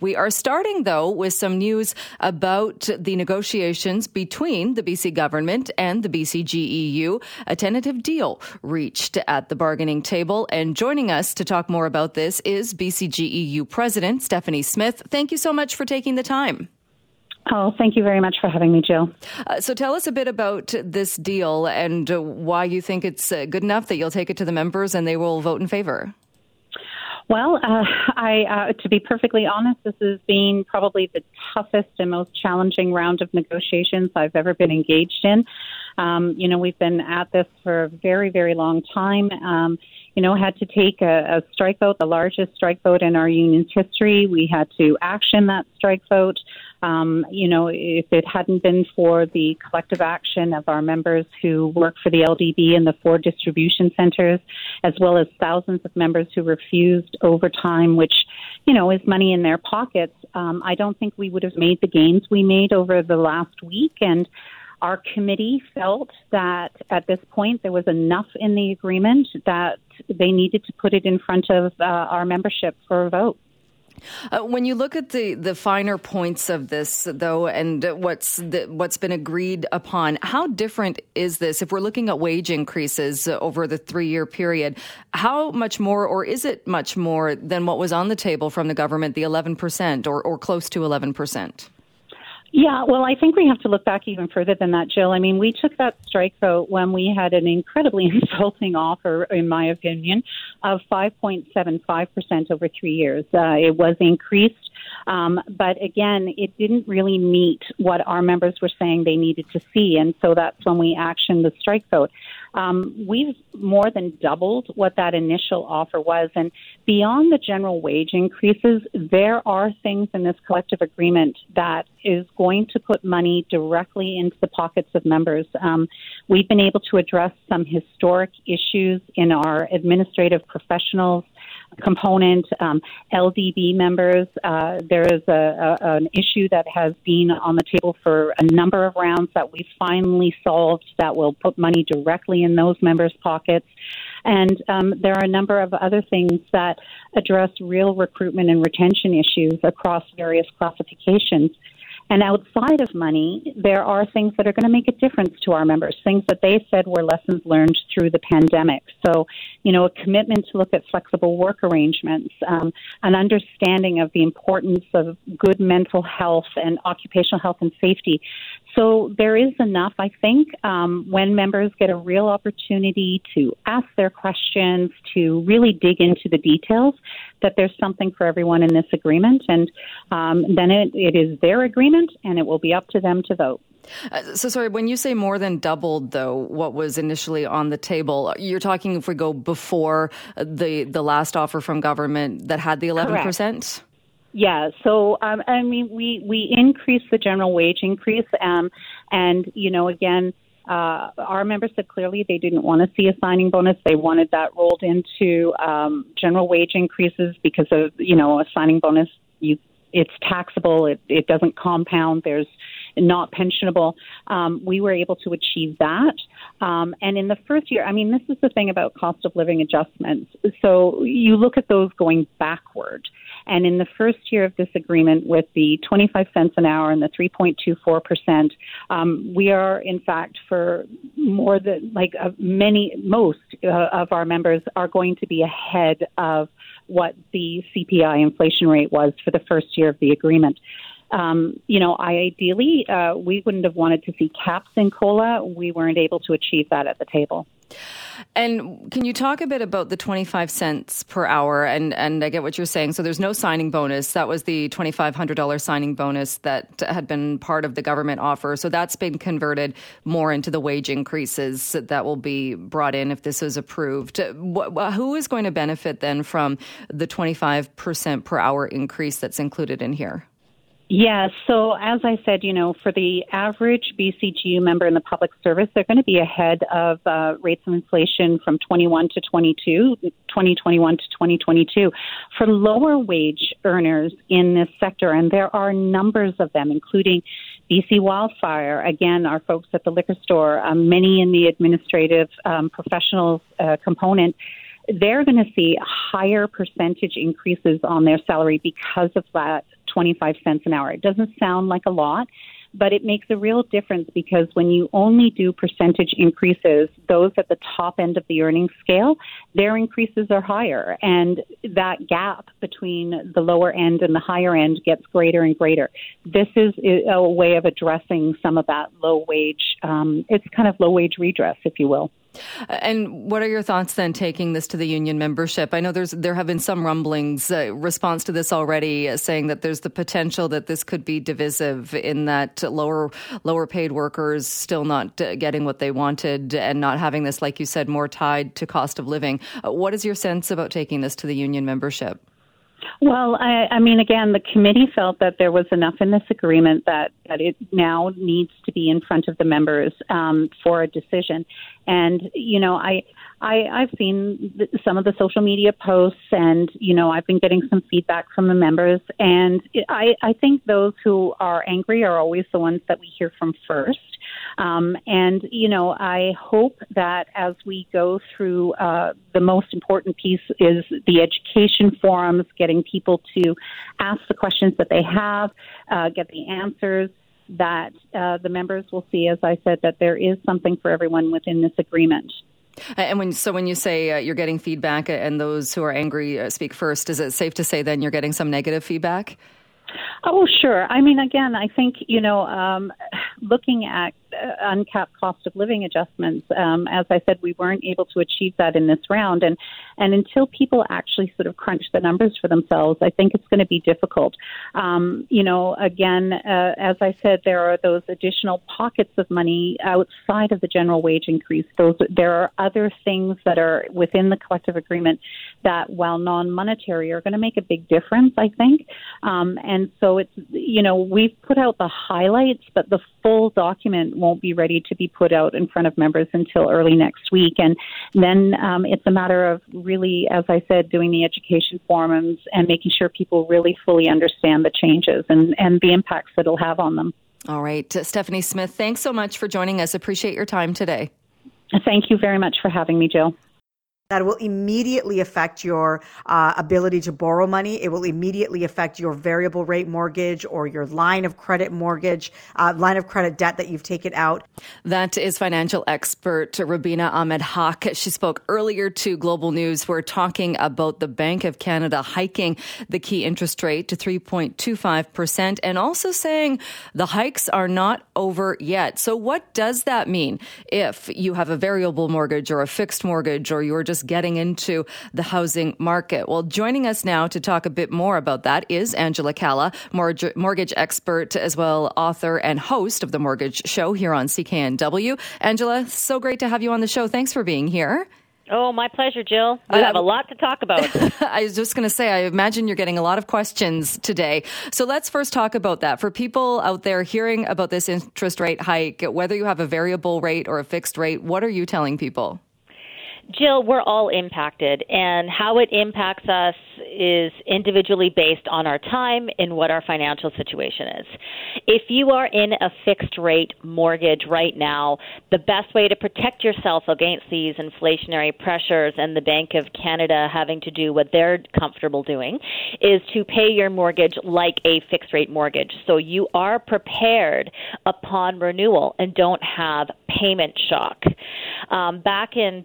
We are starting, though, with some news about the negotiations between the BC government and the BCGEU. A tentative deal reached at the bargaining table. And joining us to talk more about this is BCGEU President Stephanie Smith. Thank you so much for taking the time. Oh, thank you very much for having me, Jill. Uh, so tell us a bit about this deal and uh, why you think it's uh, good enough that you'll take it to the members and they will vote in favor. Well, uh, I, uh, to be perfectly honest, this has been probably the toughest and most challenging round of negotiations I've ever been engaged in. Um, you know, we've been at this for a very, very long time. Um, you know, had to take a, a strike vote, the largest strike vote in our union's history. We had to action that strike vote. Um, you know, if it hadn't been for the collective action of our members who work for the LDB and the four distribution centers, as well as thousands of members who refused overtime, which, you know, is money in their pockets, um, I don't think we would have made the gains we made over the last week. And our committee felt that at this point there was enough in the agreement that they needed to put it in front of uh, our membership for a vote. Uh, when you look at the, the finer points of this, though, and what's the, what's been agreed upon, how different is this? If we're looking at wage increases over the three year period, how much more, or is it much more than what was on the table from the government, the 11% or, or close to 11%? Yeah, well, I think we have to look back even further than that, Jill. I mean, we took that strike vote when we had an incredibly insulting offer, in my opinion, of 5.75% over three years. Uh, it was increased, um, but again, it didn't really meet what our members were saying they needed to see, and so that's when we actioned the strike vote. Um, we've more than doubled what that initial offer was. And beyond the general wage increases, there are things in this collective agreement that is going to put money directly into the pockets of members. Um, we've been able to address some historic issues in our administrative professionals component. Um, LDB members, uh, there is a, a, an issue that has been on the table for a number of rounds that we finally solved that will put money directly in those members' pockets. And um, there are a number of other things that address real recruitment and retention issues across various classifications. And outside of money, there are things that are going to make a difference to our members, things that they said were lessons learned through the pandemic. So, you know, a commitment to look at flexible work arrangements, um, an understanding of the importance of good mental health and occupational health and safety. So there is enough, I think, um, when members get a real opportunity to ask their questions, to really dig into the details, that there's something for everyone in this agreement. And um, then it, it is their agreement, and it will be up to them to vote. Uh, so sorry, when you say more than doubled, though, what was initially on the table, you're talking if we go before the the last offer from government that had the 11 percent. Yeah, so um, I mean, we we increased the general wage increase, um, and you know, again, uh, our members said clearly they didn't want to see a signing bonus. They wanted that rolled into um, general wage increases because of you know a signing bonus. You it's taxable. It it doesn't compound. There's not pensionable. Um, we were able to achieve that. Um, and in the first year, I mean, this is the thing about cost of living adjustments. So you look at those going backward. And in the first year of this agreement, with the 25 cents an hour and the 3.24 percent, um, we are in fact for more than like uh, many, most uh, of our members are going to be ahead of what the CPI inflation rate was for the first year of the agreement. Um, you know, I ideally, uh, we wouldn't have wanted to see caps in COLA. We weren't able to achieve that at the table. And can you talk a bit about the 25 cents per hour? And, and I get what you're saying. So there's no signing bonus. That was the $2,500 signing bonus that had been part of the government offer. So that's been converted more into the wage increases that will be brought in if this is approved. Who is going to benefit then from the 25% per hour increase that's included in here? Yeah, so as I said, you know, for the average BCGEU member in the public service, they're going to be ahead of uh, rates of inflation from 21 to 22, 2021 to 2022. For lower wage earners in this sector, and there are numbers of them, including BC Wildfire, again, our folks at the liquor store, um, many in the administrative um, professionals uh, component they're going to see higher percentage increases on their salary because of that 25 cents an hour. It doesn't sound like a lot, but it makes a real difference because when you only do percentage increases, those at the top end of the earnings scale, their increases are higher. And that gap between the lower end and the higher end gets greater and greater. This is a way of addressing some of that low wage, um, it's kind of low wage redress, if you will. And what are your thoughts then taking this to the union membership? I know there's there have been some rumblings uh, response to this already uh, saying that there's the potential that this could be divisive in that lower lower paid workers still not uh, getting what they wanted and not having this like you said more tied to cost of living. Uh, what is your sense about taking this to the union membership? Well, I, I mean, again, the committee felt that there was enough in this agreement that, that it now needs to be in front of the members um, for a decision. And, you know, I, I, I've seen some of the social media posts, and you know, I've been getting some feedback from the members, and I, I think those who are angry are always the ones that we hear from first. Um, and you know, I hope that as we go through, uh, the most important piece is the education forums, getting people to ask the questions that they have, uh, get the answers that uh, the members will see, as I said, that there is something for everyone within this agreement. And when so when you say uh, you're getting feedback and those who are angry uh, speak first, is it safe to say then you're getting some negative feedback? Oh, sure. I mean, again, I think you know, um, looking at uncapped cost of living adjustments. Um, as I said, we weren't able to achieve that in this round, and and until people actually sort of crunch the numbers for themselves, I think it's going to be difficult. Um, you know, again, uh, as I said, there are those additional pockets of money outside of the general wage increase. Those there are other things that are within the collective agreement that, while non-monetary, are going to make a big difference. I think, um, and so it's you know we've put out the highlights, but the full document won't be ready to be put out in front of members until early next week. And then um, it's a matter of really, as I said, doing the education forums and making sure people really fully understand the changes and, and the impacts that it'll have on them. All right. Stephanie Smith, thanks so much for joining us. Appreciate your time today. Thank you very much for having me, Jill that will immediately affect your uh, ability to borrow money. It will immediately affect your variable rate mortgage or your line of credit mortgage, uh, line of credit debt that you've taken out. That is financial expert Rubina Ahmed Haq. She spoke earlier to Global News. We're talking about the Bank of Canada hiking the key interest rate to 3.25% and also saying the hikes are not over yet. So what does that mean if you have a variable mortgage or a fixed mortgage or you're just getting into the housing market. Well, joining us now to talk a bit more about that is Angela Calla, mortgage expert as well, author and host of the Mortgage Show here on CKNW. Angela, so great to have you on the show. Thanks for being here. Oh, my pleasure, Jill. We have a lot to talk about. I was just going to say, I imagine you're getting a lot of questions today. So let's first talk about that. For people out there hearing about this interest rate hike, whether you have a variable rate or a fixed rate, what are you telling people? Jill, we're all impacted, and how it impacts us is individually based on our time and what our financial situation is. If you are in a fixed rate mortgage right now, the best way to protect yourself against these inflationary pressures and the Bank of Canada having to do what they're comfortable doing is to pay your mortgage like a fixed rate mortgage. So you are prepared upon renewal and don't have payment shock. Um, back in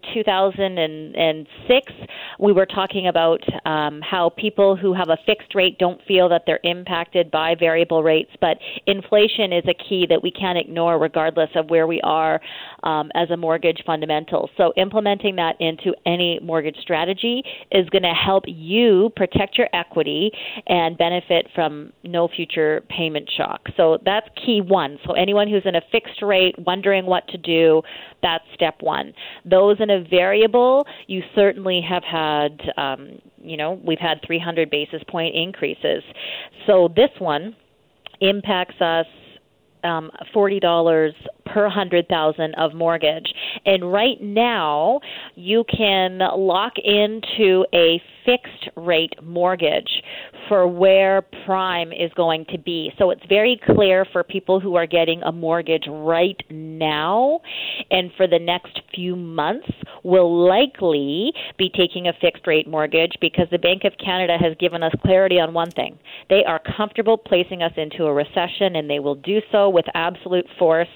2006, we were talking about um, how people who have a fixed rate don't feel that they're impacted by variable rates, but inflation is a key that we can't ignore regardless of where we are um, as a mortgage fundamental. So implementing that into any mortgage strategy is going to help you protect your equity and benefit from no future payment shock. So that's key one. So anyone who's in a fixed rate wondering what to do, that's step one. Those in a variable, you certainly have had, um, you know, we've had 300 basis point increases. So this one impacts us um, forty dollars per hundred thousand of mortgage. And right now, you can lock into a fixed rate mortgage for where prime is going to be. So it's very clear for people who are getting a mortgage right now and for the next few months will likely be taking a fixed rate mortgage because the Bank of Canada has given us clarity on one thing. They are comfortable placing us into a recession and they will do so with absolute force.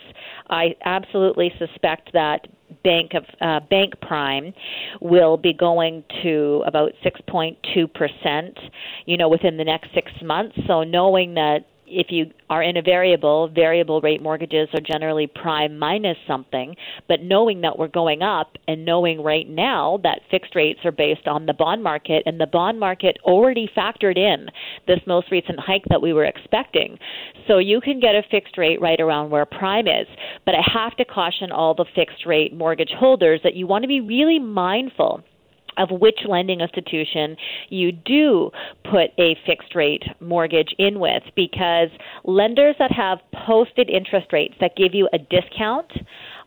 I absolutely suspect that Bank of uh, Bank Prime will be going to about 6.2 percent, you know, within the next six months. So knowing that if you are in a variable, variable rate mortgages are generally prime minus something. But knowing that we're going up and knowing right now that fixed rates are based on the bond market and the bond market already factored in this most recent hike that we were expecting. So you can get a fixed rate right around where prime is. But I have to caution all the fixed rate mortgage holders that you want to be really mindful of which lending institution you do put a fixed rate mortgage in with because lenders that have posted interest rates that give you a discount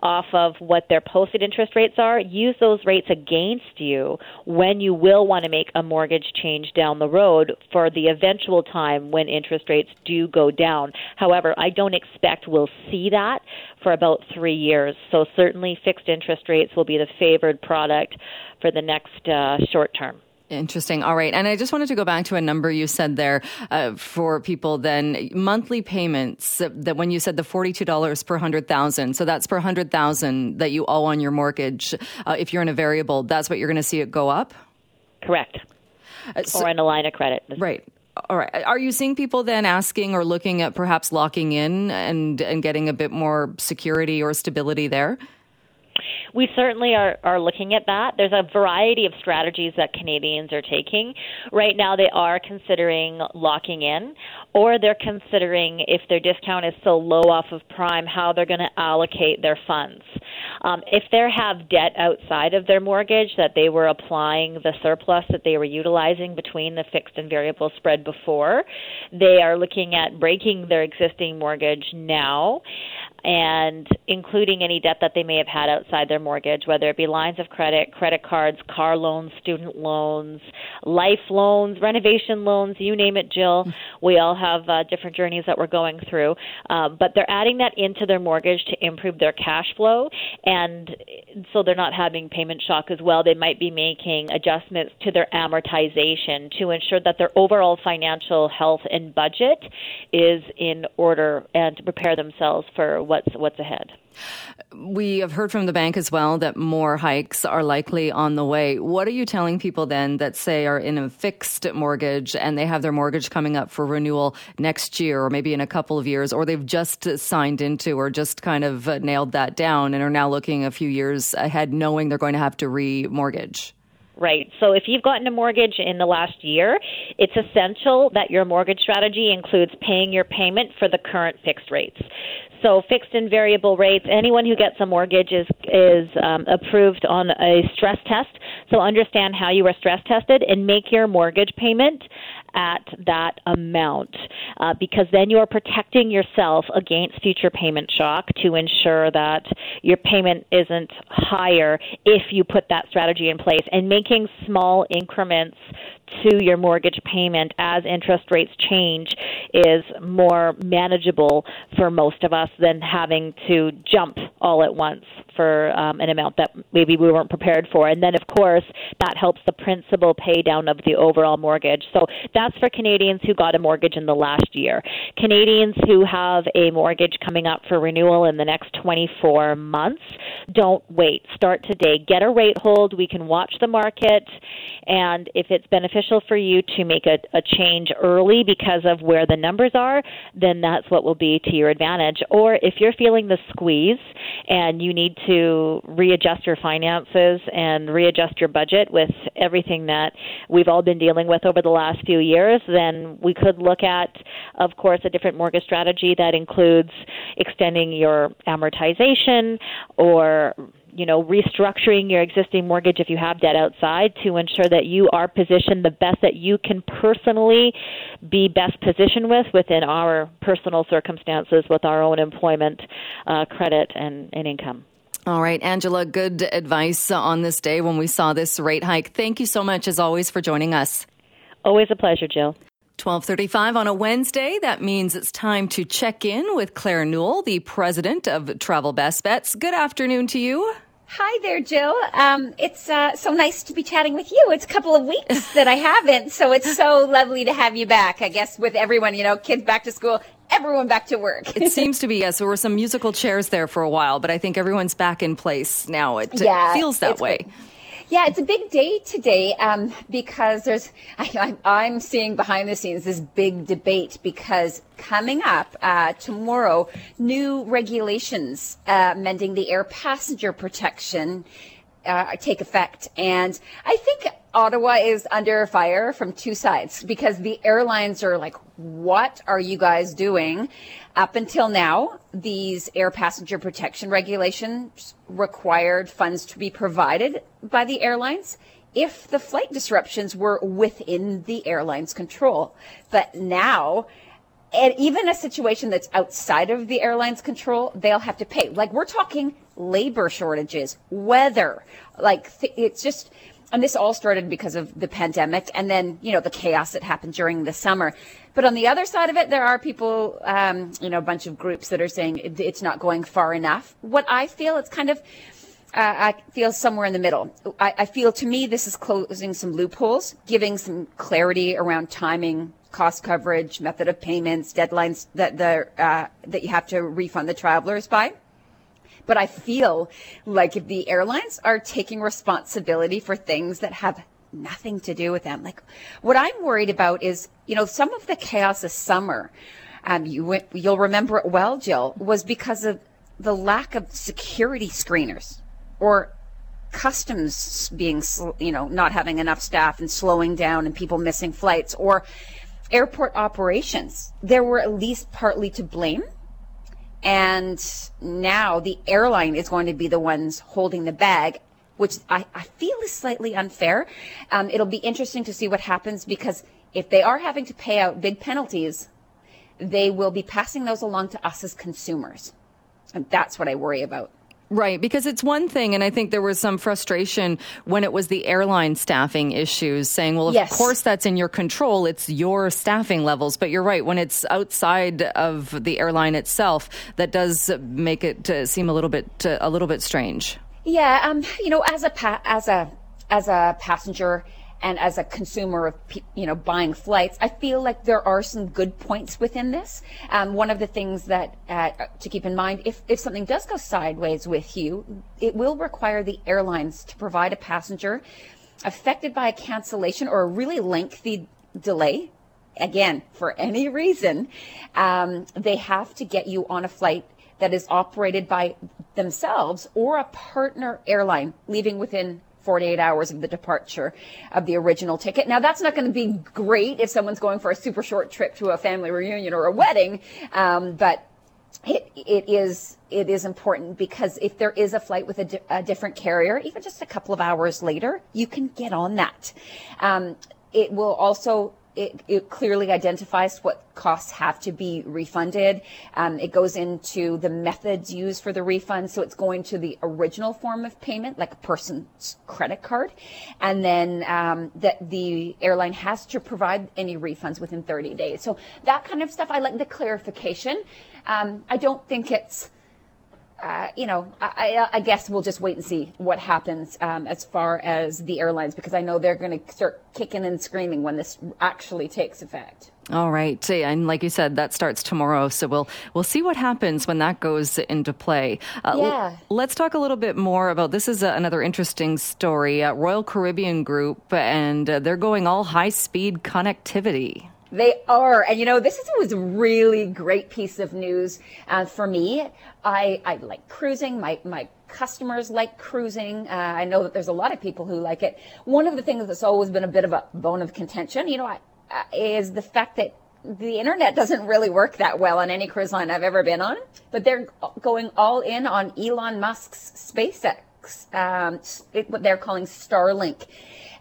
off of what their posted interest rates are, use those rates against you when you will want to make a mortgage change down the road for the eventual time when interest rates do go down. However, I don't expect we'll see that for about three years. So certainly fixed interest rates will be the favored product for the next uh, short term. Interesting. All right. And I just wanted to go back to a number you said there uh, for people then monthly payments uh, that when you said the $42 per 100,000. So that's per 100,000 that you owe on your mortgage. Uh, if you're in a variable, that's what you're going to see it go up? Correct. Uh, so, or in a line of credit. Right. All right. Are you seeing people then asking or looking at perhaps locking in and, and getting a bit more security or stability there? We certainly are, are looking at that. There's a variety of strategies that Canadians are taking. Right now, they are considering locking in, or they're considering if their discount is so low off of prime, how they're going to allocate their funds. Um, if they have debt outside of their mortgage that they were applying the surplus that they were utilizing between the fixed and variable spread before, they are looking at breaking their existing mortgage now and including any debt that they may have had outside their mortgage, whether it be lines of credit, credit cards, car loans, student loans, life loans, renovation loans, you name it, Jill. We all have uh, different journeys that we're going through. Uh, but they're adding that into their mortgage to improve their cash flow, and so they're not having payment shock as well. They might be making adjustments to their amortization to ensure that their overall financial health and budget is in order and to prepare themselves for what's what's ahead. We have heard from the bank as well that more hikes are likely on the way. What are you telling people then that say are in a fixed mortgage and they have their mortgage coming up for renewal next year or maybe in a couple of years or they've just signed into or just kind of uh, nailed that down and are now looking a few years ahead knowing they're going to have to remortgage? Right. So if you've gotten a mortgage in the last year, it's essential that your mortgage strategy includes paying your payment for the current fixed rates. So fixed and variable rates. Anyone who gets a mortgage is is um, approved on a stress test. So understand how you were stress tested and make your mortgage payment at that amount uh, because then you are protecting yourself against future payment shock to ensure that your payment isn't higher if you put that strategy in place and making small increments to your mortgage payment as interest rates change is more manageable for most of us than having to jump all at once for um, an amount that maybe we weren't prepared for. And then, of course, that helps the principal pay down of the overall mortgage. So that's for Canadians who got a mortgage in the last year. Canadians who have a mortgage coming up for renewal in the next 24 months, don't wait. Start today. Get a rate hold. We can watch the market. And if it's beneficial for you to make a, a change early because of where the numbers are, then that's what will be to your advantage. Or if you're feeling the squeeze and you need to readjust your finances and readjust your budget with everything that we've all been dealing with over the last few years, then we could look at, of course, a different mortgage strategy that includes extending your amortization or you know, restructuring your existing mortgage if you have debt outside to ensure that you are positioned the best that you can personally be best positioned with within our personal circumstances with our own employment, uh, credit, and, and income. All right, Angela, good advice on this day when we saw this rate hike. Thank you so much, as always, for joining us. Always a pleasure, Jill. 1235 on a Wednesday. That means it's time to check in with Claire Newell, the president of Travel Best Bets. Good afternoon to you. Hi there, Jill. Um, it's uh, so nice to be chatting with you. It's a couple of weeks that I haven't, so it's so lovely to have you back. I guess with everyone, you know, kids back to school, everyone back to work. it seems to be, yes. There were some musical chairs there for a while, but I think everyone's back in place now. It, yeah, feels that way. Good. Yeah, it's a big day today um, because there's I, am seeing behind the scenes this big debate because coming up uh, tomorrow, new regulations uh, mending the air passenger protection uh, take effect, and I think Ottawa is under fire from two sides because the airlines are like, "What are you guys doing?" Up until now, these air passenger protection regulations required funds to be provided by the airlines if the flight disruptions were within the airline's control. But now, and even a situation that's outside of the airline's control, they'll have to pay. Like we're talking labor shortages, weather, like th- it's just, and this all started because of the pandemic and then, you know, the chaos that happened during the summer. But on the other side of it, there are people, um, you know, a bunch of groups that are saying it's not going far enough. What I feel, it's kind of, uh, I feel somewhere in the middle. I, I feel to me this is closing some loopholes, giving some clarity around timing, cost coverage, method of payments, deadlines that the uh, that you have to refund the travelers by. But I feel like the airlines are taking responsibility for things that have nothing to do with them. Like what I'm worried about is, you know, some of the chaos this summer, um, you you'll remember it well, Jill, was because of the lack of security screeners or customs being, you know, not having enough staff and slowing down and people missing flights or airport operations. There were at least partly to blame. And now the airline is going to be the ones holding the bag which I, I feel is slightly unfair. Um, it'll be interesting to see what happens because if they are having to pay out big penalties, they will be passing those along to us as consumers. And that's what I worry about. Right, because it's one thing, and I think there was some frustration when it was the airline staffing issues, saying, well, of yes. course that's in your control, it's your staffing levels. But you're right, when it's outside of the airline itself, that does make it uh, seem a little bit uh, a little bit strange. Yeah, um, you know, as a pa- as a as a passenger and as a consumer of you know buying flights, I feel like there are some good points within this. Um, one of the things that uh, to keep in mind, if if something does go sideways with you, it will require the airlines to provide a passenger affected by a cancellation or a really lengthy delay. Again, for any reason, um, they have to get you on a flight that is operated by themselves or a partner airline leaving within 48 hours of the departure of the original ticket. Now, that's not going to be great if someone's going for a super short trip to a family reunion or a wedding, um, but it, it is it is important because if there is a flight with a, di- a, different carrier, even just a couple of hours later, you can get on that. Um, it will also it, it, clearly identifies what costs have to be refunded. Um, it goes into the methods used for the refund. So it's going to the original form of payment, like a person's credit card. And then um, that the airline has to provide any refunds within 30 days. So that kind of stuff, I like the clarification. Um, I don't think it's uh, you know, I, I, guess we'll just wait and see what happens um, as far as the airlines, because I know they're going to start kicking and screaming when this actually takes effect. All right, and like you said, that starts tomorrow, so we'll we'll see what happens when that goes into play. Uh, yeah. L- let's talk a little bit more about this. Is a, another interesting story. Uh, Royal Caribbean Group, and uh, they're going all high speed connectivity. They are. And you know, this is, was a really great piece of news uh, for me. I, I like cruising. My, my customers like cruising. Uh, I know that there's a lot of people who like it. One of the things that's always been a bit of a bone of contention, you know, I, uh, is the fact that the internet doesn't really work that well on any cruise line I've ever been on, but they're going all in on Elon Musk's SpaceX, um, what they're calling Starlink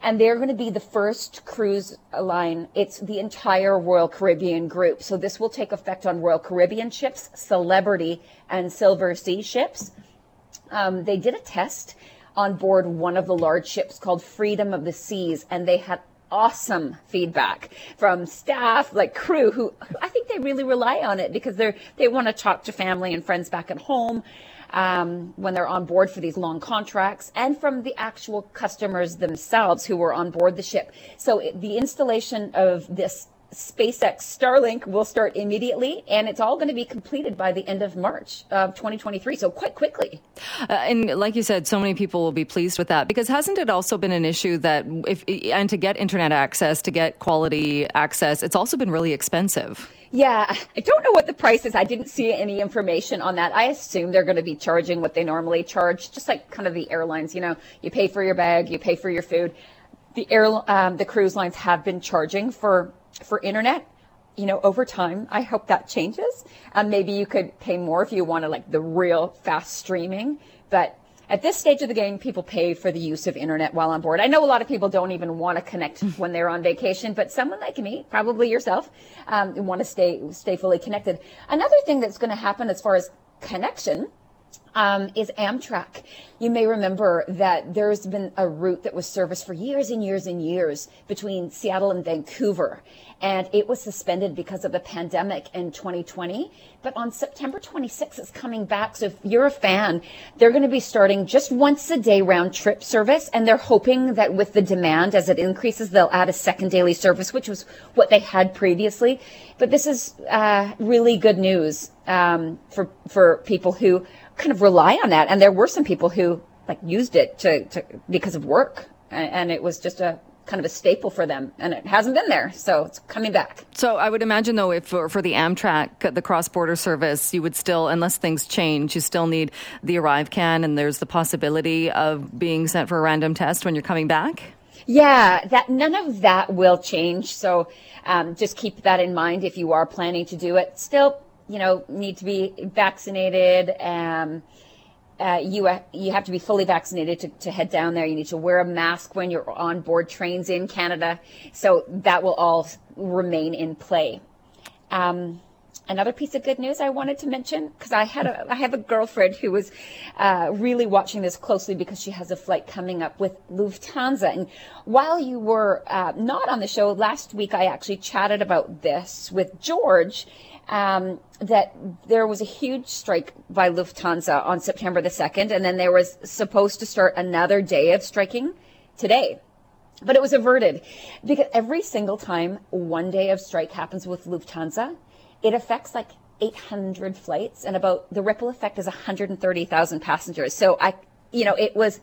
and they're going to be the first cruise line. It's the entire Royal Caribbean group. So this will take effect on Royal Caribbean ships, Celebrity, and Silversea ships. Um, they did a test on board one of the large ships called Freedom of the Seas, and they had awesome feedback from staff, like crew, who I think they really rely on it because they're they want to talk to family and friends back at home. Um, when they're on board for these long contracts, and from the actual customers themselves who were on board the ship. So it, the installation of this SpaceX Starlink will start immediately, and it's all going to be completed by the end of March of 2023. So quite quickly. Uh, and like you said, so many people will be pleased with that because hasn't it also been an issue that if and to get internet access, to get quality access, it's also been really expensive. Yeah, I don't know what the price is. I didn't see any information on that. I assume they're going to be charging what they normally charge, just like kind of the airlines. You know, you pay for your bag, you pay for your food. The air, um, the cruise lines have been charging for for internet you know over time i hope that changes um, maybe you could pay more if you wanted like the real fast streaming but at this stage of the game people pay for the use of internet while on board. I know a lot of people don't even want to connect when they're on vacation but someone like me probably yourself um, want to stay stay fully connected. Another thing that's going to happen as far as connection um, is Amtrak. You may remember that there's been a route that was serviced for years and years and years between Seattle and Vancouver, and it was suspended because of the pandemic in 2020. But on September 26th, it's coming back. So if you're a fan, they're going to be starting just once a day round trip service, and they're hoping that with the demand as it increases, they'll add a second daily service, which was what they had previously. But this is uh, really good news um, for for people who kind of rely on that. And there were some people who like used it to, to because of work, and, and it was just a kind of a staple for them, and it hasn't been there, so it's coming back. So I would imagine, though, if for, for the Amtrak, the cross-border service, you would still, unless things change, you still need the ArriveCAN, and there's the possibility of being sent for a random test when you're coming back. Yeah, that none of that will change. So um, just keep that in mind if you are planning to do it. Still, you know, need to be vaccinated. Um, uh, you uh, you have to be fully vaccinated to, to head down there. You need to wear a mask when you're on board trains in Canada. So that will all remain in play. Um, another piece of good news I wanted to mention because I had a I have a girlfriend who was uh, really watching this closely because she has a flight coming up with Lufthansa. And while you were uh, not on the show last week, I actually chatted about this with George um, that there was a huge strike by Lufthansa on September the 2nd, and then there was supposed to start another day of striking today. But it was averted because every single time one day of strike happens with Lufthansa, it affects like 800 flights and about the ripple effect is 130,000 passengers. So I, you know, it was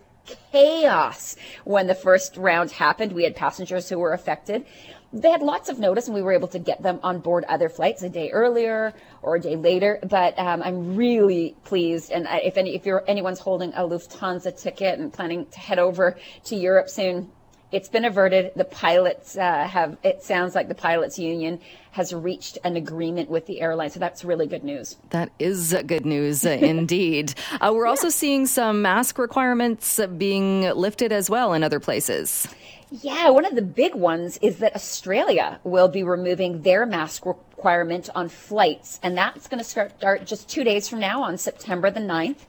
chaos when the first round happened. We had passengers who were affected they had lots of notice and we were able to get them on board other flights a day earlier or a day later but um, i'm really pleased and if any if you're anyone's holding a lufthansa ticket and planning to head over to europe soon it's been averted. The pilots uh, have, it sounds like the pilots union has reached an agreement with the airline. So that's really good news. That is good news uh, indeed. Uh, we're yeah. also seeing some mask requirements being lifted as well in other places. Yeah, one of the big ones is that Australia will be removing their mask requirement on flights, and that's going to start just two days from now on September the 9th.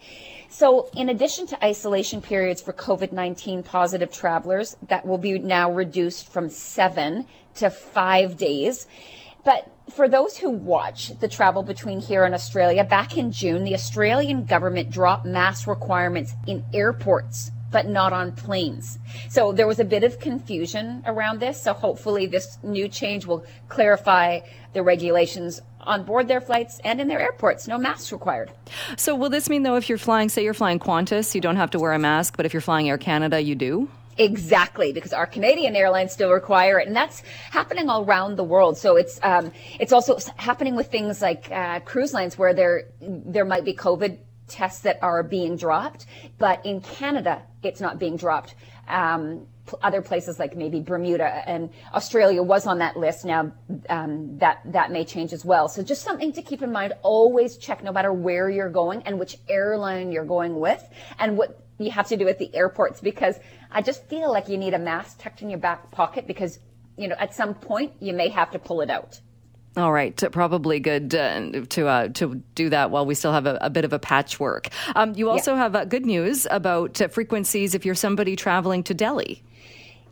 So, in addition to isolation periods for COVID 19 positive travelers, that will be now reduced from seven to five days. But for those who watch the travel between here and Australia, back in June, the Australian government dropped mask requirements in airports but not on planes. So there was a bit of confusion around this. So hopefully this new change will clarify the regulations on board their flights and in their airports. No masks required. So will this mean though if you're flying, say you're flying Qantas, you don't have to wear a mask, but if you're flying Air Canada, you do? Exactly, because our Canadian airlines still require it, and that's happening all around the world. So it's um, it's also happening with things like uh, cruise lines where there there might be COVID tests that are being dropped, but in Canada, it's not being dropped. Um, other places like maybe Bermuda and Australia was on that list. Now um, that that may change as well. So just something to keep in mind. Always check, no matter where you're going and which airline you're going with, and what you have to do at the airports. Because I just feel like you need a mask tucked in your back pocket because you know at some point you may have to pull it out. All right, probably good uh, to uh, to do that while we still have a, a bit of a patchwork. Um, you also yeah. have uh, good news about uh, frequencies if you're somebody traveling to Delhi.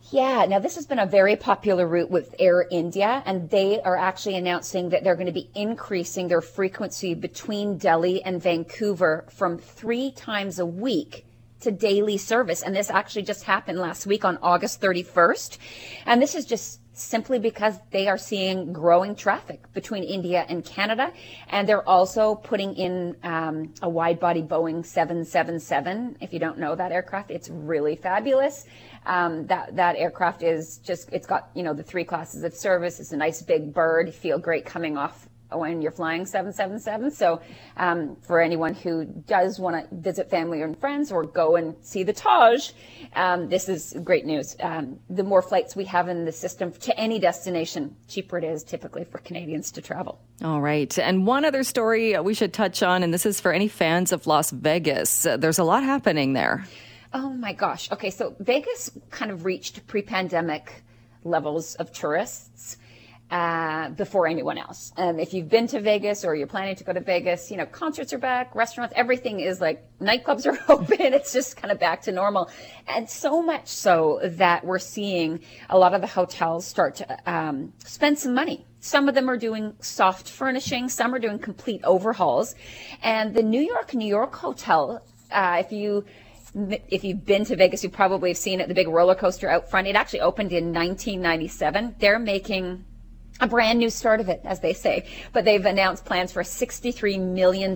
Yeah, now this has been a very popular route with Air India, and they are actually announcing that they're going to be increasing their frequency between Delhi and Vancouver from three times a week to daily service. And this actually just happened last week on August 31st. And this is just simply because they are seeing growing traffic between India and Canada. And they're also putting in um, a wide body Boeing 777. If you don't know that aircraft, it's really fabulous. Um, that, that aircraft is just, it's got, you know, the three classes of service. It's a nice big bird. Feel great coming off when you're flying 777. So, um, for anyone who does want to visit family and friends or go and see the Taj, um, this is great news. Um, the more flights we have in the system to any destination, cheaper it is typically for Canadians to travel. All right. And one other story we should touch on, and this is for any fans of Las Vegas. Uh, there's a lot happening there. Oh my gosh. Okay. So, Vegas kind of reached pre pandemic levels of tourists uh, before anyone else. And if you've been to Vegas or you're planning to go to Vegas, you know, concerts are back, restaurants, everything is like nightclubs are open. It's just kind of back to normal. And so much so that we're seeing a lot of the hotels start to um, spend some money. Some of them are doing soft furnishing, some are doing complete overhauls. And the New York, New York hotel, uh, if you if you've been to Vegas, you probably have seen it, the big roller coaster out front. It actually opened in 1997. They're making a brand new start of it, as they say. But they've announced plans for a $63 million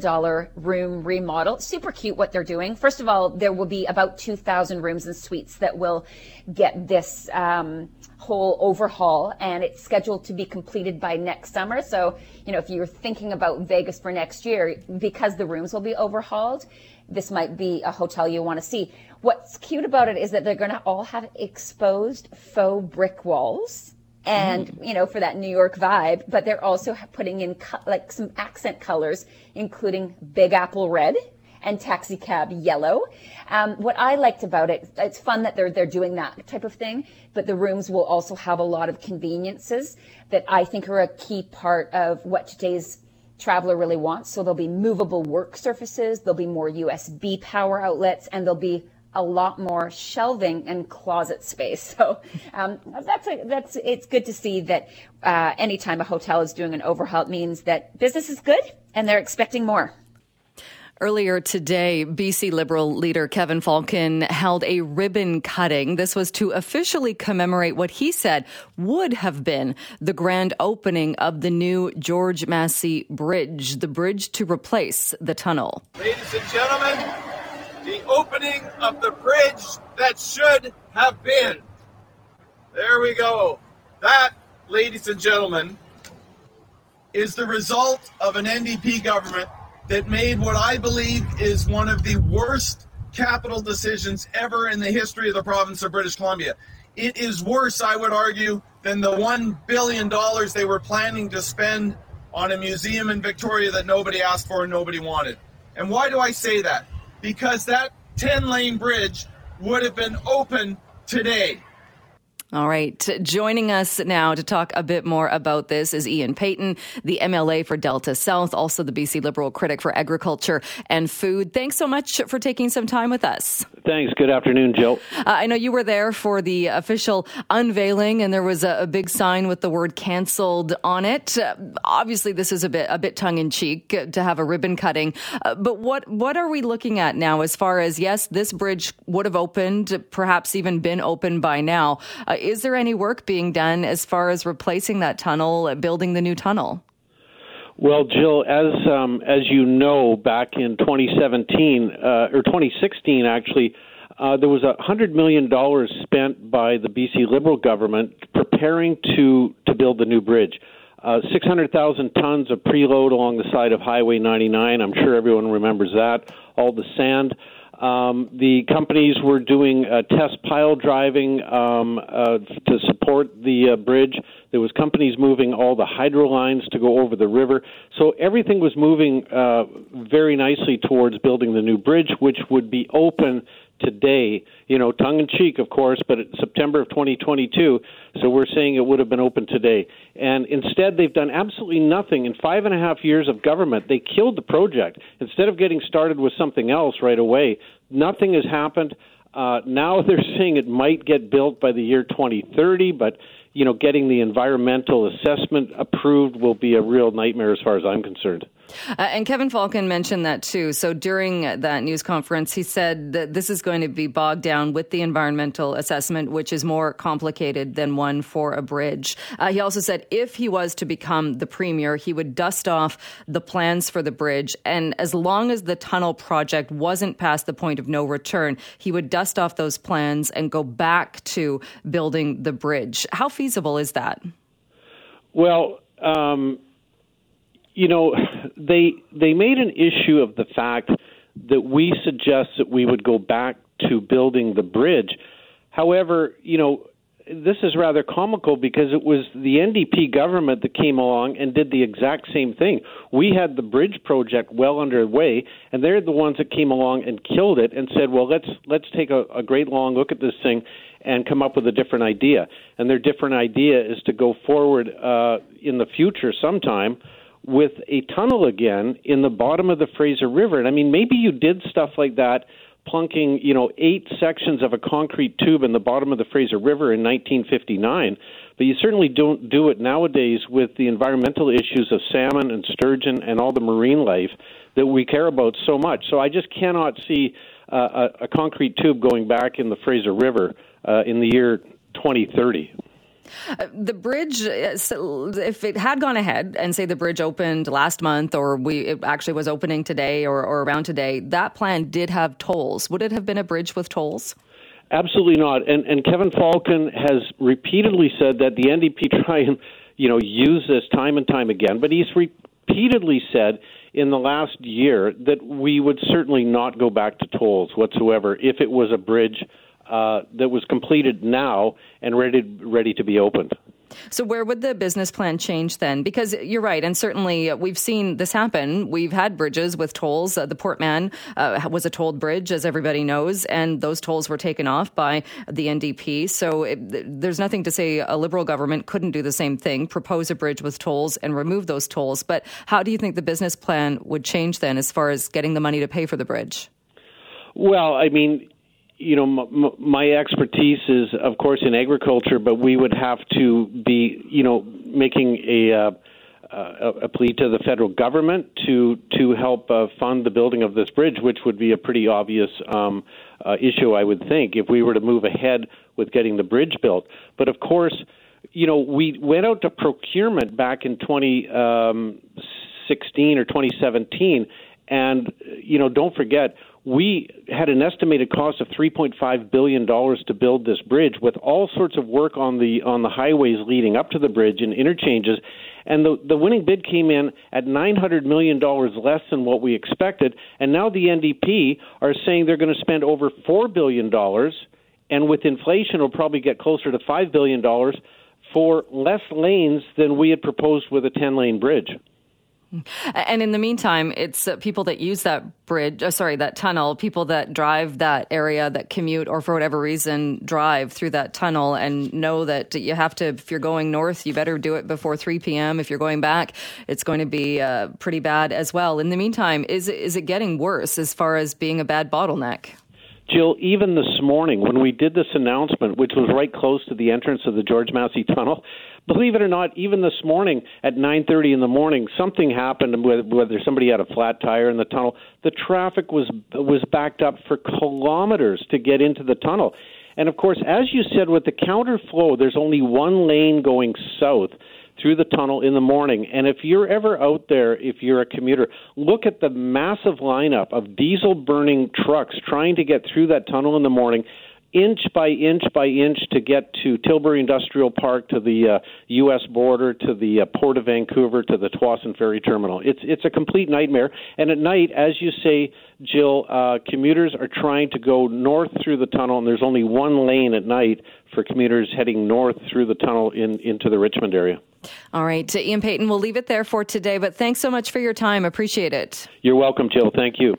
room remodel. Super cute what they're doing. First of all, there will be about 2,000 rooms and suites that will get this um, whole overhaul, and it's scheduled to be completed by next summer. So, you know, if you're thinking about Vegas for next year, because the rooms will be overhauled, this might be a hotel you want to see. What's cute about it is that they're going to all have exposed faux brick walls and mm. you know for that New York vibe. But they're also putting in co- like some accent colors, including Big Apple red and taxi cab yellow. Um, what I liked about it, it's fun that they're they're doing that type of thing. But the rooms will also have a lot of conveniences that I think are a key part of what today's traveler really wants. So there'll be movable work surfaces, there'll be more USB power outlets, and there'll be a lot more shelving and closet space. So um, that's a, that's it's good to see that uh, anytime a hotel is doing an overhaul, it means that business is good and they're expecting more. Earlier today, BC Liberal leader Kevin Falcon held a ribbon cutting. This was to officially commemorate what he said would have been the grand opening of the new George Massey Bridge, the bridge to replace the tunnel. Ladies and gentlemen, the opening of the bridge that should have been. There we go. That, ladies and gentlemen, is the result of an NDP government that made what I believe is one of the worst capital decisions ever in the history of the province of British Columbia. It is worse, I would argue, than the $1 billion they were planning to spend on a museum in Victoria that nobody asked for and nobody wanted. And why do I say that? Because that 10 lane bridge would have been open today. All right. Joining us now to talk a bit more about this is Ian Paton, the MLA for Delta South, also the BC Liberal critic for agriculture and food. Thanks so much for taking some time with us. Thanks. Good afternoon, Jill. Uh, I know you were there for the official unveiling, and there was a, a big sign with the word "canceled" on it. Uh, obviously, this is a bit a bit tongue in cheek to have a ribbon cutting. Uh, but what what are we looking at now? As far as yes, this bridge would have opened, perhaps even been open by now. Is there any work being done as far as replacing that tunnel, building the new tunnel? Well, Jill, as um, as you know, back in 2017 uh, or 2016, actually, uh, there was a hundred million dollars spent by the BC Liberal government preparing to to build the new bridge. Uh, 600,000 tons of preload along the side of Highway 99. I'm sure everyone remembers that. All the sand. Um, the companies were doing uh, test pile driving um, uh, to support the uh, bridge. There was companies moving all the hydro lines to go over the river. So everything was moving uh, very nicely towards building the new bridge, which would be open today. You know, tongue in cheek, of course, but September of 2022. So we're saying it would have been open today. And instead, they've done absolutely nothing. In five and a half years of government, they killed the project. Instead of getting started with something else right away, nothing has happened. Uh, now they're saying it might get built by the year 2030, but you know, getting the environmental assessment approved will be a real nightmare as far as I'm concerned. Uh, and Kevin Falcon mentioned that too. So during that news conference, he said that this is going to be bogged down with the environmental assessment, which is more complicated than one for a bridge. Uh, he also said if he was to become the premier, he would dust off the plans for the bridge. And as long as the tunnel project wasn't past the point of no return, he would dust off those plans and go back to building the bridge. How feasible is that? Well, um, you know, they they made an issue of the fact that we suggest that we would go back to building the bridge. However, you know, this is rather comical because it was the NDP government that came along and did the exact same thing. We had the bridge project well underway, and they're the ones that came along and killed it and said, "Well, let's let's take a, a great long look at this thing and come up with a different idea." And their different idea is to go forward uh, in the future sometime with a tunnel again in the bottom of the Fraser River. And I mean, maybe you did stuff like that, plunking, you know, eight sections of a concrete tube in the bottom of the Fraser River in 1959. But you certainly don't do it nowadays with the environmental issues of salmon and sturgeon and all the marine life that we care about so much. So I just cannot see uh, a, a concrete tube going back in the Fraser River uh, in the year 2030. Uh, the bridge, uh, if it had gone ahead and say the bridge opened last month or we it actually was opening today or, or around today, that plan did have tolls. Would it have been a bridge with tolls? Absolutely not. And, and Kevin Falcon has repeatedly said that the NDP try and you know use this time and time again, but he's repeatedly said in the last year that we would certainly not go back to tolls whatsoever if it was a bridge uh, that was completed now and ready ready to be opened. So, where would the business plan change then? Because you're right, and certainly we've seen this happen. We've had bridges with tolls. Uh, the Port Mann uh, was a tolled bridge, as everybody knows, and those tolls were taken off by the NDP. So, it, there's nothing to say a Liberal government couldn't do the same thing, propose a bridge with tolls and remove those tolls. But how do you think the business plan would change then as far as getting the money to pay for the bridge? Well, I mean, you know, m- my expertise is, of course, in agriculture, but we would have to be, you know, making a uh, a, plea to the federal government to to help uh, fund the building of this bridge, which would be a pretty obvious um, uh, issue, I would think, if we were to move ahead with getting the bridge built. But of course, you know, we went out to procurement back in 2016 um, or 2017, and you know, don't forget we had an estimated cost of 3.5 billion dollars to build this bridge with all sorts of work on the on the highways leading up to the bridge and interchanges. And the the winning bid came in at 900 million dollars less than what we expected. And now the NDP are saying they're going to spend over 4 billion dollars and with inflation it'll probably get closer to 5 billion dollars for less lanes than we had proposed with a 10 lane bridge and in the meantime, it's uh, people that use that bridge, uh, sorry, that tunnel, people that drive that area, that commute, or for whatever reason drive through that tunnel and know that you have to, if you're going north, you better do it before 3 p.m. If you're going back, it's going to be uh, pretty bad as well. In the meantime, is, is it getting worse as far as being a bad bottleneck? Jill, even this morning when we did this announcement, which was right close to the entrance of the George Massey Tunnel, believe it or not, even this morning at 9:30 in the morning, something happened. Whether somebody had a flat tire in the tunnel, the traffic was was backed up for kilometers to get into the tunnel. And of course, as you said, with the counterflow, there's only one lane going south through the tunnel in the morning. And if you're ever out there, if you're a commuter, look at the massive lineup of diesel burning trucks trying to get through that tunnel in the morning inch by inch by inch to get to Tilbury Industrial Park, to the uh, U.S. border, to the uh, Port of Vancouver, to the Tsawwassen Ferry Terminal. It's it's a complete nightmare. And at night, as you say, Jill, uh, commuters are trying to go north through the tunnel, and there's only one lane at night for commuters heading north through the tunnel in into the Richmond area. All right, Ian Paton, we'll leave it there for today, but thanks so much for your time. Appreciate it. You're welcome, Jill. Thank you.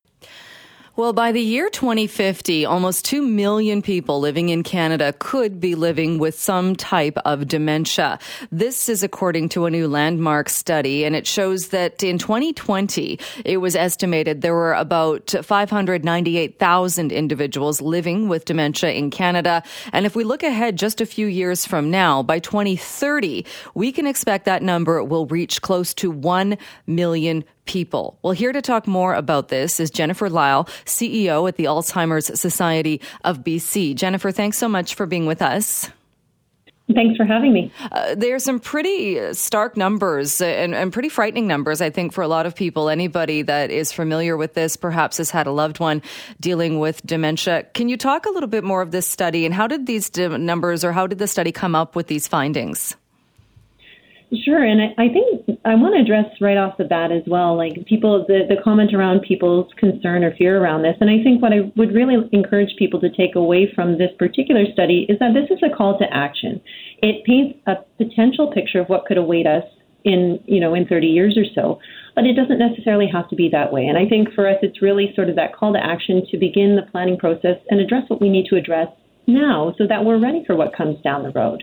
Well, by the year 2050, almost 2 million people living in Canada could be living with some type of dementia. This is according to a new landmark study, and it shows that in 2020, it was estimated there were about 598,000 individuals living with dementia in Canada. And if we look ahead just a few years from now, by 2030, we can expect that number will reach close to 1 million people. Well, here to talk more about this is Jennifer Lyle, CEO at the Alzheimer's Society of BC. Jennifer, thanks so much for being with us. Thanks for having me. Uh, there are some pretty stark numbers and, and, pretty frightening numbers, I think, for a lot of people. Anybody that is familiar with this perhaps has had a loved one dealing with dementia. Can you talk a little bit more of this study and how did these numbers or how did the study come up with these findings? Sure, and I, I think I want to address right off the bat as well, like people, the, the comment around people's concern or fear around this. And I think what I would really encourage people to take away from this particular study is that this is a call to action. It paints a potential picture of what could await us in, you know, in 30 years or so, but it doesn't necessarily have to be that way. And I think for us, it's really sort of that call to action to begin the planning process and address what we need to address now so that we're ready for what comes down the road.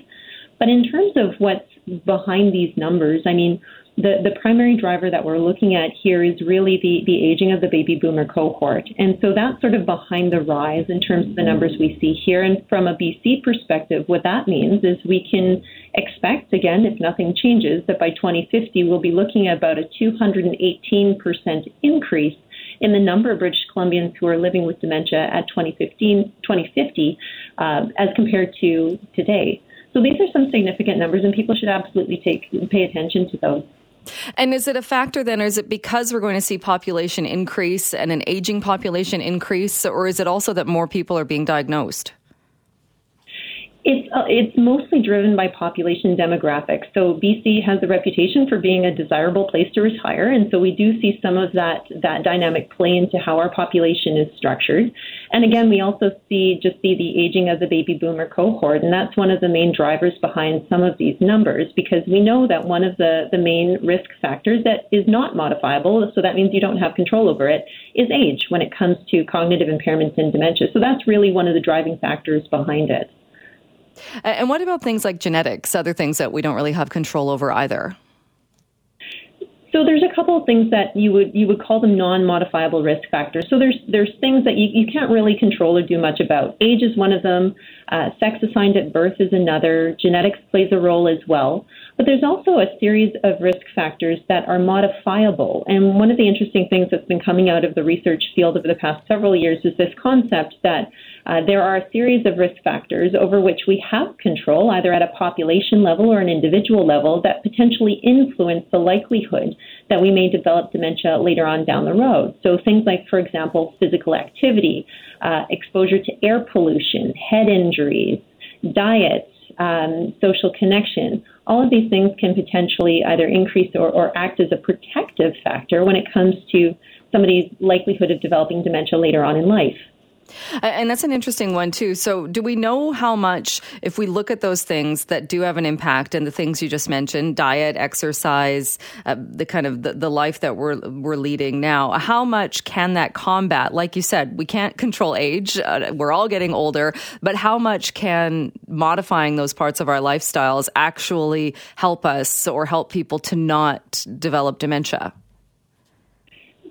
But in terms of what's behind these numbers, I mean, the, the primary driver that we're looking at here is really the, the aging of the baby boomer cohort. And so that's sort of behind the rise in terms of the numbers we see here. And from a BC perspective, what that means is we can expect, again, if nothing changes, that by 2050 we'll be looking at about a 218% increase in the number of British Columbians who are living with dementia at 2015, 2050 uh, as compared to today. So these are some significant numbers, and people should absolutely take pay attention to those. And is it a factor then, or is it because we're going to see population increase and an aging population increase, or is it also that more people are being diagnosed? It's uh, it's mostly driven by population demographics. So BC has a reputation for being a desirable place to retire, and so we do see some of that that dynamic play into how our population is structured. And again, we also see just see the aging of the baby boomer cohort, and that's one of the main drivers behind some of these numbers because we know that one of the the main risk factors that is not modifiable, so that means you don't have control over it, is age when it comes to cognitive impairments and dementia. So that's really one of the driving factors behind it. And what about things like genetics, other things that we don't really have control over either? So there's a couple of things that you would you would call them non-modifiable risk factors. So there's there's things that you, you can't really control or do much about. Age is one of them. Uh, sex assigned at birth is another. Genetics plays a role as well. But there's also a series of risk factors that are modifiable. And one of the interesting things that's been coming out of the research field over the past several years is this concept that uh, there are a series of risk factors over which we have control, either at a population level or an individual level, that potentially influence the likelihood that we may develop dementia later on down the road. So things like, for example, physical activity, uh, exposure to air pollution, head injuries, diet, um, social connection, all of these things can potentially either increase or, or act as a protective factor when it comes to somebody's likelihood of developing dementia later on in life. And that's an interesting one too. So, do we know how much, if we look at those things that do have an impact, and the things you just mentioned, diet, exercise, uh, the kind of the, the, life that we're we're leading now, how much can that combat? Like you said, we can't control age; uh, we're all getting older. But how much can modifying those parts of our lifestyles actually help us or help people to not develop dementia?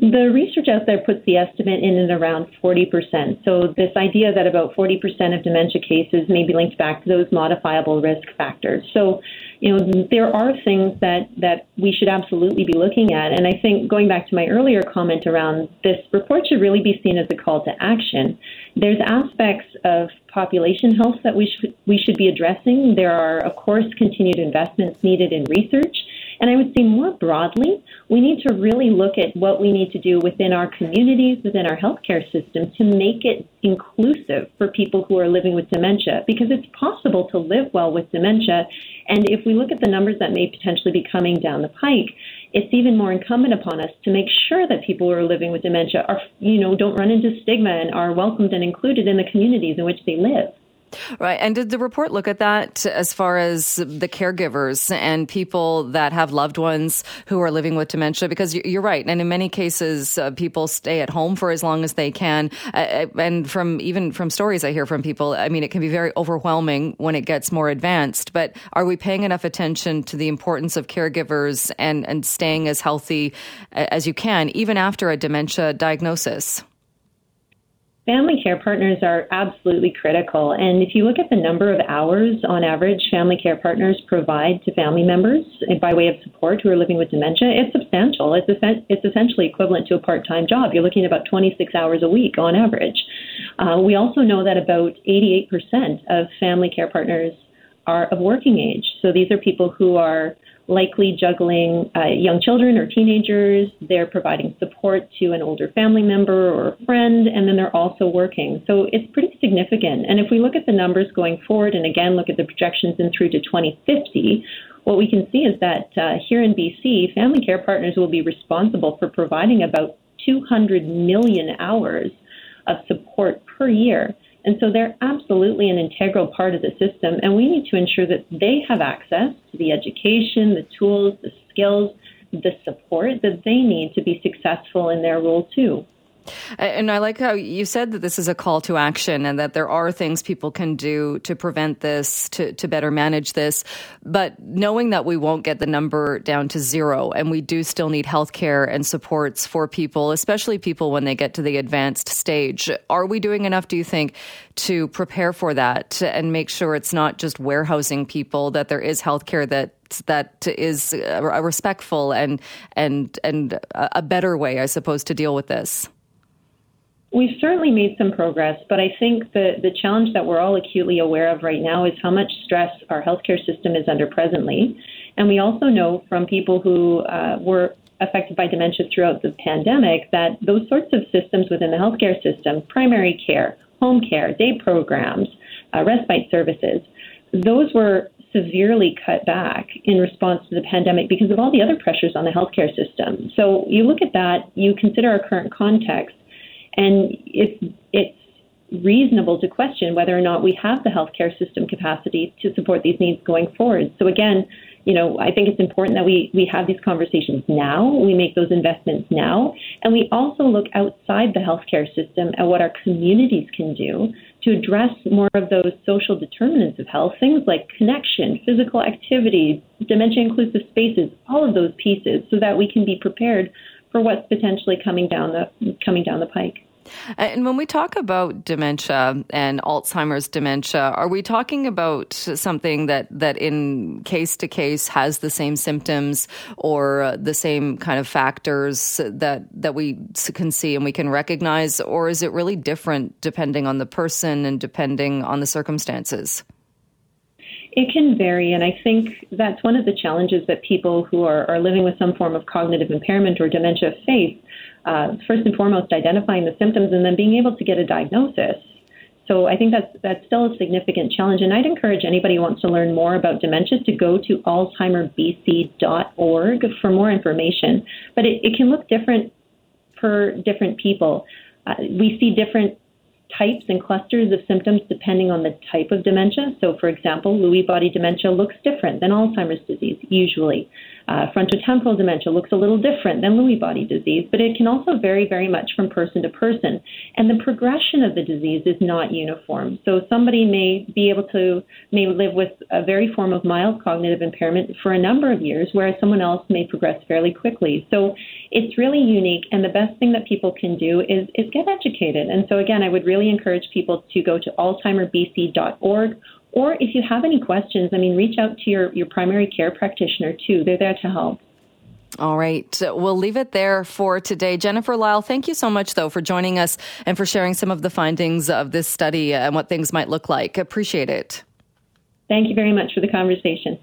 The research out there puts the estimate in at around 40%. So, this idea that about 40% of dementia cases may be linked back to those modifiable risk factors. So, you know, there are things that, that we should absolutely be looking at. And I think going back to my earlier comment around this report should really be seen as a call to action. There's aspects of population health that we should, we should be addressing. There are, of course, continued investments needed in research. And I would say more broadly, we need to really look at what we need to do within our communities, within our healthcare system to make it inclusive for people who are living with dementia because it's possible to live well with dementia. And if we look at the numbers that may potentially be coming down the pike, it's even more incumbent upon us to make sure that people who are living with dementia are, you know, don't run into stigma and are welcomed and included in the communities in which they live. Right. And did the report look at that as far as the caregivers and people that have loved ones who are living with dementia? Because you're right. And in many cases, uh, people stay at home for as long as they can. Uh, uh, and from even from stories I hear from people, I mean, it can be very overwhelming when it gets more advanced. But are we paying enough attention to the importance of caregivers and, and staying as healthy uh, as you can, even after a dementia diagnosis? Family care partners are absolutely critical. And if you look at the number of hours on average family care partners provide to family members by way of support who are living with dementia, it's substantial. It's, it's essentially equivalent to a part time job. You're looking at about 26 hours a week on average. Uh, we also know that about 88% of family care partners are of working age. So these are people who are likely juggling uh, young children or teenagers. They're providing support to an older family member or a friend, and then they're also working. So it's pretty significant. And if we look at the numbers going forward, and again look at the projections in through to 2050, what we can see is that uh, here in BC, family care partners will be responsible for providing about 200 million hours of support per year. And so they're absolutely an integral part of the system, and we need to ensure that they have access to the education, the tools, the skills, the support that they need to be successful in their role too. And I like how you said that this is a call to action and that there are things people can do to prevent this, to, to better manage this. But knowing that we won't get the number down to zero and we do still need health care and supports for people, especially people when they get to the advanced stage, are we doing enough, do you think, to prepare for that and make sure it's not just warehousing people, that there is health care that that is a respectful and and and a better way, I suppose, to deal with this? We've certainly made some progress, but I think the, the challenge that we're all acutely aware of right now is how much stress our healthcare system is under presently. And we also know from people who uh, were affected by dementia throughout the pandemic that those sorts of systems within the healthcare system, primary care, home care, day programs, uh, respite services, those were severely cut back in response to the pandemic because of all the other pressures on the healthcare system. So you look at that, you consider our current context, and it's, it's reasonable to question whether or not we have the healthcare system capacity to support these needs going forward. So again, you know, I think it's important that we, we have these conversations now, we make those investments now, and we also look outside the healthcare system at what our communities can do to address more of those social determinants of health, things like connection, physical activity, dementia inclusive spaces, all of those pieces, so that we can be prepared for what's potentially coming down the coming down the pike. And when we talk about dementia and Alzheimer's dementia, are we talking about something that, that in case to case has the same symptoms or uh, the same kind of factors that, that we can see and we can recognize? Or is it really different depending on the person and depending on the circumstances? It can vary, and I think that's one of the challenges that people who are, are living with some form of cognitive impairment or dementia face uh, first and foremost identifying the symptoms and then being able to get a diagnosis. So I think that's that's still a significant challenge, and I'd encourage anybody who wants to learn more about dementia to go to alzheimerbc.org for more information. But it, it can look different per different people. Uh, we see different types and clusters of symptoms depending on the type of dementia. So, for example, Lewy body dementia looks different than Alzheimer's disease, usually. Uh, frontotemporal dementia looks a little different than Lewy body disease, but it can also vary very much from person to person. And the progression of the disease is not uniform. So somebody may be able to, may live with a very form of mild cognitive impairment for a number of years, whereas someone else may progress fairly quickly. So it's really unique. And the best thing that people can do is, is get educated. And so again, I would really encourage people to go to alzheimerbc.org or if you have any questions, I mean, reach out to your, your primary care practitioner too. They're there to help. All right. We'll leave it there for today. Jennifer Lyle, thank you so much, though, for joining us and for sharing some of the findings of this study and what things might look like. Appreciate it. Thank you very much for the conversation.